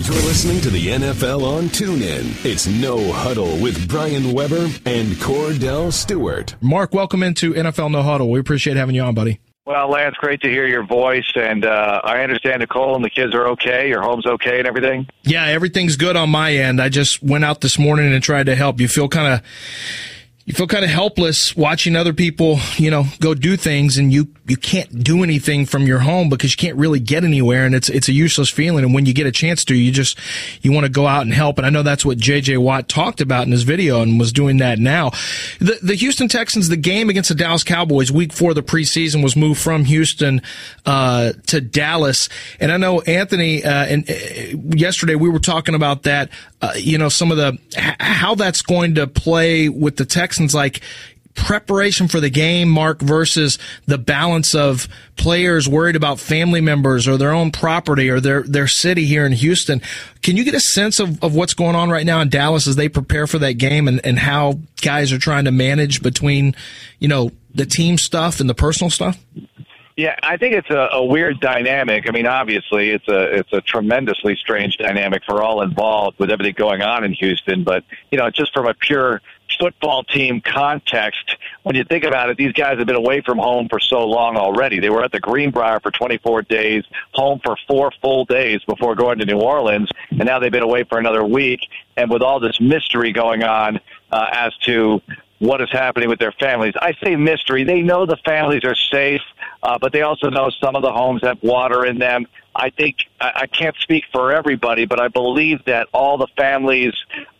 You're listening to the NFL on TuneIn. It's No Huddle with Brian Weber and Kordell Stewart. Mark, welcome into NFL No Huddle. We appreciate having you on, buddy. Well, Lance, great to hear your voice, and uh, I understand Nicole and the kids are okay. Your home's okay and everything. Yeah, everything's good on my end. I just went out this morning and tried to help. You feel kind of you feel kind of helpless watching other people, you know, go do things and you, you can't do anything from your home because you can't really get anywhere and it's, it's a useless feeling. And when you get a chance to, you just, you want to go out and help. And I know that's what JJ Watt talked about in his video and was doing that now. The, the Houston Texans, the game against the Dallas Cowboys week four of the preseason was moved from Houston, uh, to Dallas. And I know Anthony, uh, and uh, yesterday we were talking about that, uh, you know, some of the, how that's going to play with the Texans like preparation for the game, Mark, versus the balance of players worried about family members or their own property or their, their city here in Houston. Can you get a sense of, of what's going on right now in Dallas as they prepare for that game and, and how guys are trying to manage between, you know, the team stuff and the personal stuff? Yeah, I think it's a, a weird dynamic. I mean, obviously, it's a it's a tremendously strange dynamic for all involved with everything going on in Houston. But you know, just from a pure football team context, when you think about it, these guys have been away from home for so long already. They were at the Greenbrier for 24 days, home for four full days before going to New Orleans, and now they've been away for another week. And with all this mystery going on uh, as to what is happening with their families. I say mystery. They know the families are safe, uh, but they also know some of the homes have water in them. I think I can't speak for everybody, but I believe that all the families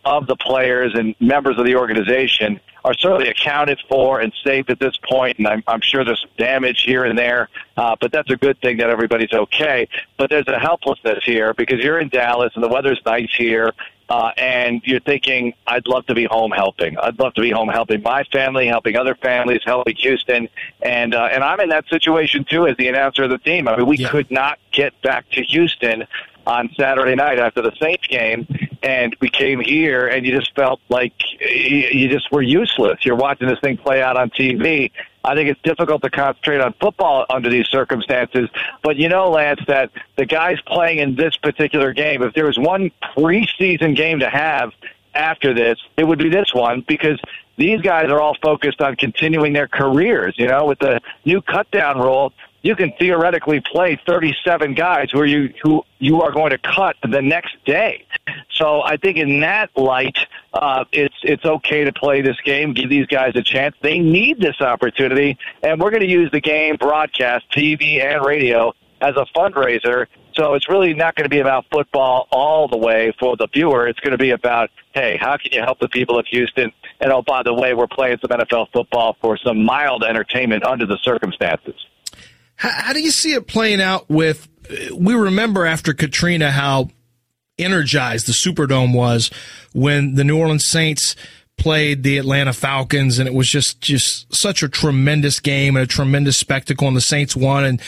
of the players and members of the organization are certainly accounted for and safe at this point. And I'm, I'm sure there's damage here and there, uh, but that's a good thing that everybody's okay. But there's a helplessness here because you're in Dallas and the weather's nice here. Uh, and you're thinking, I'd love to be home helping. I'd love to be home helping my family, helping other families, helping Houston, and uh, and I'm in that situation too as the announcer of the team. I mean, we yeah. could not get back to Houston on Saturday night after the Saints game, and we came here, and you just felt like you just were useless. You're watching this thing play out on TV. I think it's difficult to concentrate on football under these circumstances. But you know, Lance, that the guys playing in this particular game, if there was one preseason game to have after this, it would be this one because these guys are all focused on continuing their careers. You know, with the new cutdown rule, you can theoretically play 37 guys who you who you are going to cut the next day. So I think in that light, uh, it's it's okay to play this game, give these guys a chance. They need this opportunity, and we're going to use the game broadcast, TV and radio as a fundraiser. So it's really not going to be about football all the way for the viewer. It's going to be about, hey, how can you help the people of Houston? And oh, by the way, we're playing some NFL football for some mild entertainment under the circumstances. How, how do you see it playing out with? We remember after Katrina how energized the Superdome was when the New Orleans Saints played the Atlanta Falcons, and it was just just such a tremendous game and a tremendous spectacle. And the Saints won, and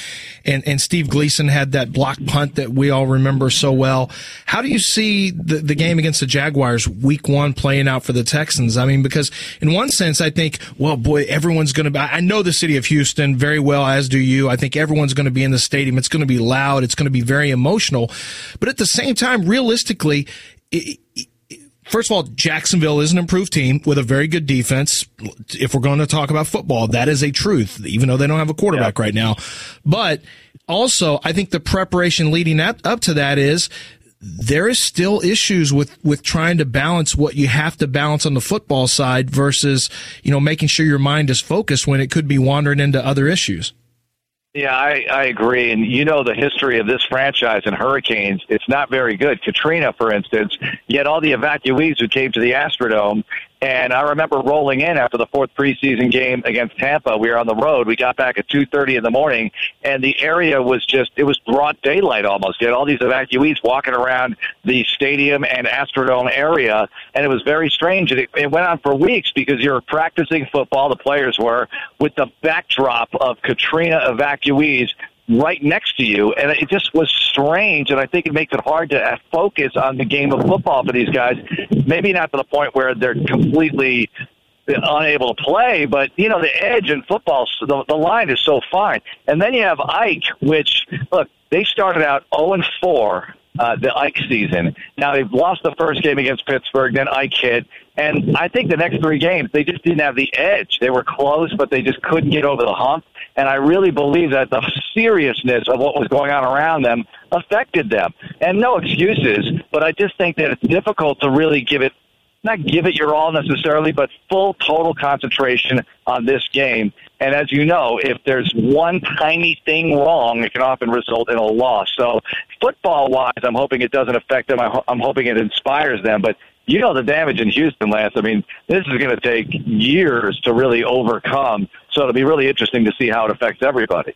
and and Steve Gleason had that block punt that we all remember so well. How do you see the the game against the Jaguars, Week One, playing out for the Texans? I mean, because in one sense, I think, well, boy, everyone's going to be. I know the city of Houston very well, as do you. I think everyone's going to be in the stadium. It's going to be loud. It's going to be very emotional, but at the same time, realistically. It, First of all, Jacksonville is an improved team with a very good defense. If we're going to talk about football, that is a truth, even though they don't have a quarterback yeah. right now. But also, I think the preparation leading up, up to that is there is still issues with, with trying to balance what you have to balance on the football side versus, you know, making sure your mind is focused when it could be wandering into other issues. Yeah, I, I agree. And you know the history of this franchise and hurricanes. It's not very good. Katrina, for instance, yet all the evacuees who came to the Astrodome and I remember rolling in after the fourth preseason game against Tampa. We were on the road. We got back at 2:30 in the morning, and the area was just—it was broad daylight almost. You had all these evacuees walking around the stadium and Astrodome area, and it was very strange. It, it went on for weeks because you're practicing football. The players were with the backdrop of Katrina evacuees right next to you, and it just was strange. And I think it makes it hard to focus on the game of football for these guys. Maybe not to the point where they're completely unable to play, but you know the edge in football, the, the line is so fine. And then you have Ike, which look, they started out 0 and 4 uh, the Ike season. Now they've lost the first game against Pittsburgh, then Ike hit, and I think the next three games they just didn't have the edge. They were close, but they just couldn't get over the hump. And I really believe that the seriousness of what was going on around them affected them. And no excuses, but I just think that it's difficult to really give it not give it your all necessarily, but full total concentration on this game. And as you know, if there's one tiny thing wrong, it can often result in a loss. So football wise, I'm hoping it doesn't affect them. I'm hoping it inspires them. But you know the damage in Houston, Lance. I mean, this is going to take years to really overcome. So it'll be really interesting to see how it affects everybody.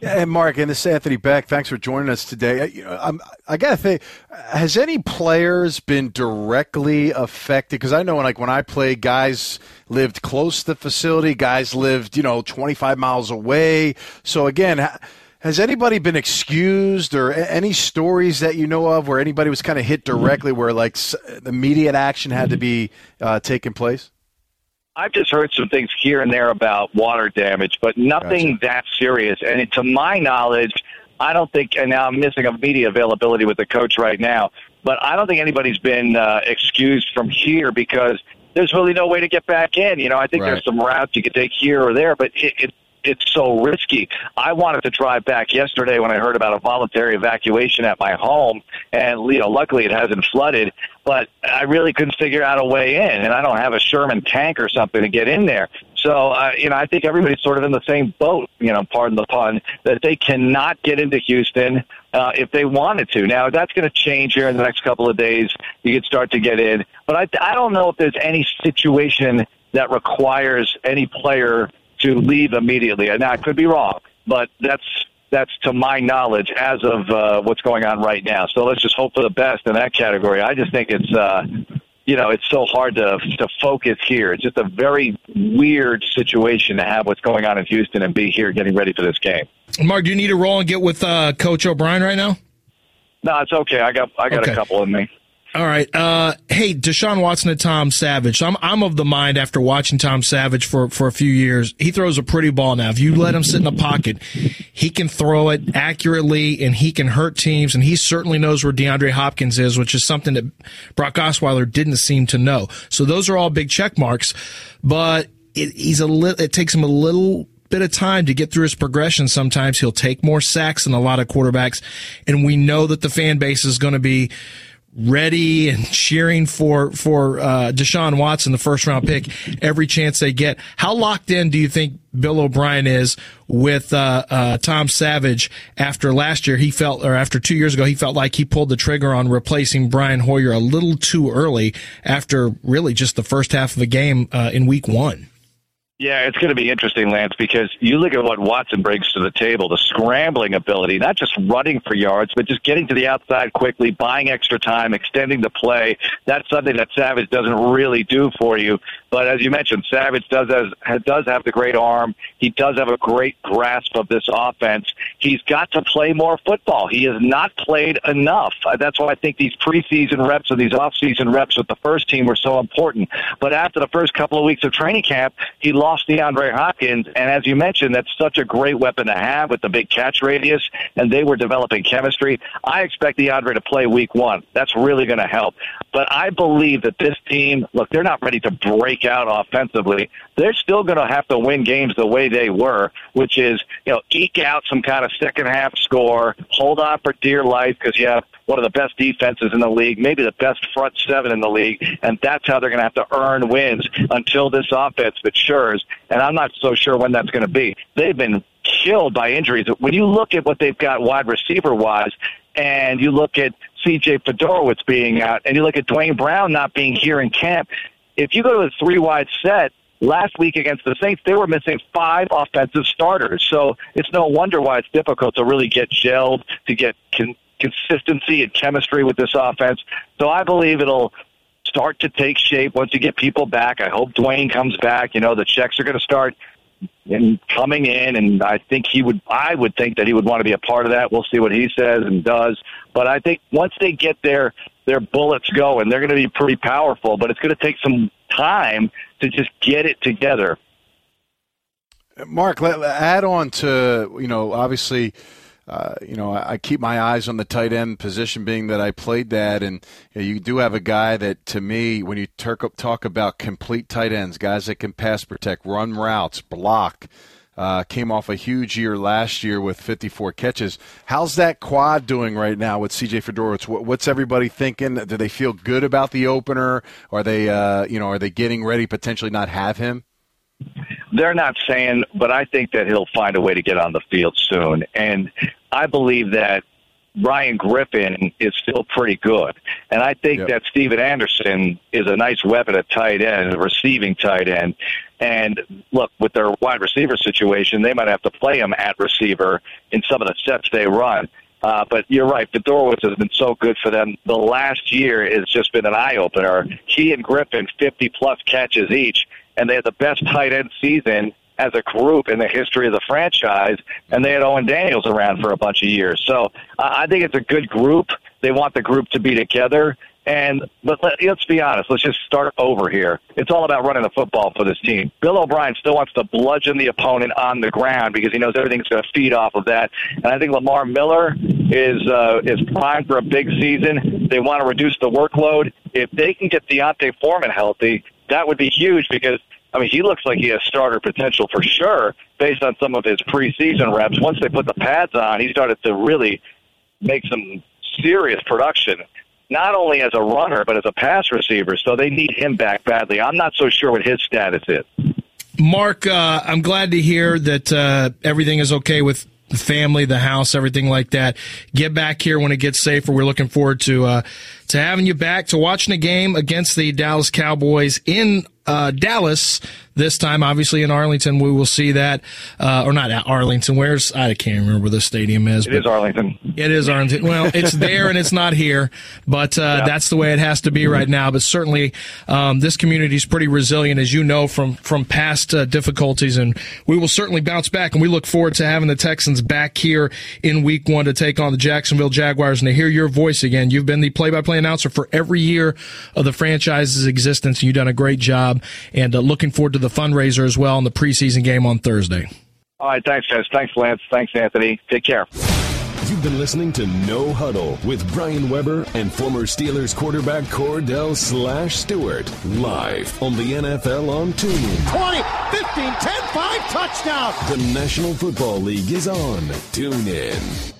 And Mark, and this is Anthony Becht. Thanks for joining us today. Know, I'm, I got to think, has any players been directly affected? Because I know, like when I played, guys lived close to the facility, guys lived, you know, 25 miles away. So again, has anybody been excused, or any stories that you know of where anybody was kind of hit directly, where like immediate action had to be uh, taking place? I've just heard some things here and there about water damage, but nothing gotcha. that serious. And to my knowledge, I don't think, and now I'm missing a media availability with the coach right now, but I don't think anybody's been uh, excused from here because there's really no way to get back in. You know, I think right. there's some routes you could take here or there, but it, it it's so risky. I wanted to drive back yesterday when I heard about a voluntary evacuation at my home, and you know, luckily it hasn't flooded. But I really couldn't figure out a way in, and I don't have a Sherman tank or something to get in there. So, uh, you know, I think everybody's sort of in the same boat, you know, pardon the pun, that they cannot get into Houston uh, if they wanted to. Now, that's going to change here in the next couple of days. You could start to get in. But I, I don't know if there's any situation that requires any player to leave immediately. Now, I could be wrong, but that's that's to my knowledge as of uh, what's going on right now. So let's just hope for the best in that category. I just think it's uh, you know it's so hard to to focus here. It's just a very weird situation to have what's going on in Houston and be here getting ready for this game. Mark, do you need to roll and get with uh, Coach O'Brien right now? No, it's okay. I got I got okay. a couple in me. All right. Uh, hey, Deshaun Watson and Tom Savage. I'm, I'm of the mind after watching Tom Savage for, for a few years, he throws a pretty ball now. If you let him sit in the pocket, he can throw it accurately and he can hurt teams. And he certainly knows where DeAndre Hopkins is, which is something that Brock Osweiler didn't seem to know. So those are all big check marks, but it, he's a li- it takes him a little bit of time to get through his progression. Sometimes he'll take more sacks than a lot of quarterbacks. And we know that the fan base is going to be, ready and cheering for for uh, Deshaun Watson, the first round pick, every chance they get. How locked in do you think Bill O'Brien is with uh, uh, Tom Savage after last year? He felt, or after two years ago, he felt like he pulled the trigger on replacing Brian Hoyer a little too early after really just the first half of the game uh, in Week One. Yeah, it's going to be interesting, Lance, because you look at what Watson brings to the table the scrambling ability, not just running for yards, but just getting to the outside quickly, buying extra time, extending the play. That's something that Savage doesn't really do for you. But as you mentioned, Savage does has, does have the great arm. He does have a great grasp of this offense. He's got to play more football. He has not played enough. Uh, that's why I think these preseason reps or these offseason reps with the first team were so important. But after the first couple of weeks of training camp, he lost DeAndre Hopkins, and as you mentioned, that's such a great weapon to have with the big catch radius, and they were developing chemistry. I expect DeAndre to play week one. That's really going to help. But I believe that this team, look, they're not ready to break out offensively, they're still going to have to win games the way they were, which is, you know, eke out some kind of second half score, hold on for dear life because you have one of the best defenses in the league, maybe the best front seven in the league, and that's how they're going to have to earn wins until this offense matures. And I'm not so sure when that's going to be. They've been killed by injuries. When you look at what they've got wide receiver wise, and you look at CJ Fiedorowicz being out, and you look at Duane Brown not being here in camp, if you go to a three wide set, last week against the Saints, they were missing five offensive starters. So it's no wonder why it's difficult to really get gelled, to get con- consistency and chemistry with this offense. So I believe it'll start to take shape once you get people back. I hope Duane comes back. You know, the checks are going to start and coming in and I think he would I would think that he would want to be a part of that. We'll see what he says and does. But I think once they get their their bullets going, they're going to be pretty powerful, but it's going to take some time to just get it together. Mark, add on to, you know, obviously uh, you know, I, I, keep my eyes on the tight end position, being that I played that, and you, know, you do have a guy that, to me, when you talk, about complete tight ends, guys that can pass protect, run routes, block. Uh, came off a huge year last year with 54 catches. How's that quad doing right now with CJ Fiedorowicz? What's everybody thinking? Do they feel good about the opener? Are they, uh, you know, are they getting ready potentially not have him? They're not saying, but I think that he'll find a way to get on the field soon. And I believe that Ryan Griffin is still pretty good. And I think yep. that Stephen Anderson is a nice weapon at tight end, a receiving tight end. And look, with their wide receiver situation, they might have to play him at receiver in some of the sets they run. Uh, but you're right, Fiedorowicz has been so good for them. The last year has just been an eye opener. He and Griffin, 50 plus catches each and they had the best tight end season as a group in the history of the franchise, and they had Owen Daniels around for a bunch of years. So uh, I think it's a good group. They want the group to be together. And but let, let's be honest. Let's just start over here. It's all about running the football for this team. Bill O'Brien still wants to bludgeon the opponent on the ground because he knows everything's going to feed off of that. And I think Lamar Miller is uh, is primed for a big season. They want to reduce the workload. If they can get D'Onta Foreman healthy, that would be huge because I mean, he looks like he has starter potential for sure based on some of his preseason reps. Once they put the pads on, he started to really make some serious production, not only as a runner, but as a pass receiver. So they need him back badly. I'm not so sure what his status is. Mark, uh, I'm glad to hear that uh, everything is okay with the family, the house, everything like that. Get back here when it gets safer. We're looking forward to uh, to having you back to watching a game against the Dallas Cowboys in uh, Dallas this time. Obviously, in Arlington, we will see that, uh, or not at Arlington. Where's I can't remember where the stadium is. It is Arlington. It is Arlington. Well, it's there and it's not here, but uh, yeah. that's the way it has to be right now. But certainly, um, this community is pretty resilient, as you know from from past uh, difficulties, and we will certainly bounce back. And we look forward to having the Texans back here in Week One to take on the Jacksonville Jaguars and to hear your voice again. You've been the play-by-play announcer for every year of the franchise's existence, you've done a great job. And uh, looking forward to the fundraiser as well in the preseason game on Thursday. All right, thanks, guys. Thanks, Lance. Thanks, Anthony. Take care. You've been listening to No Huddle with Brian Weber and former Steelers quarterback Kordell Slash Stewart live on the NFL on TuneIn. 20, 15, 10, 5, touchdown. The National Football League is on TuneIn.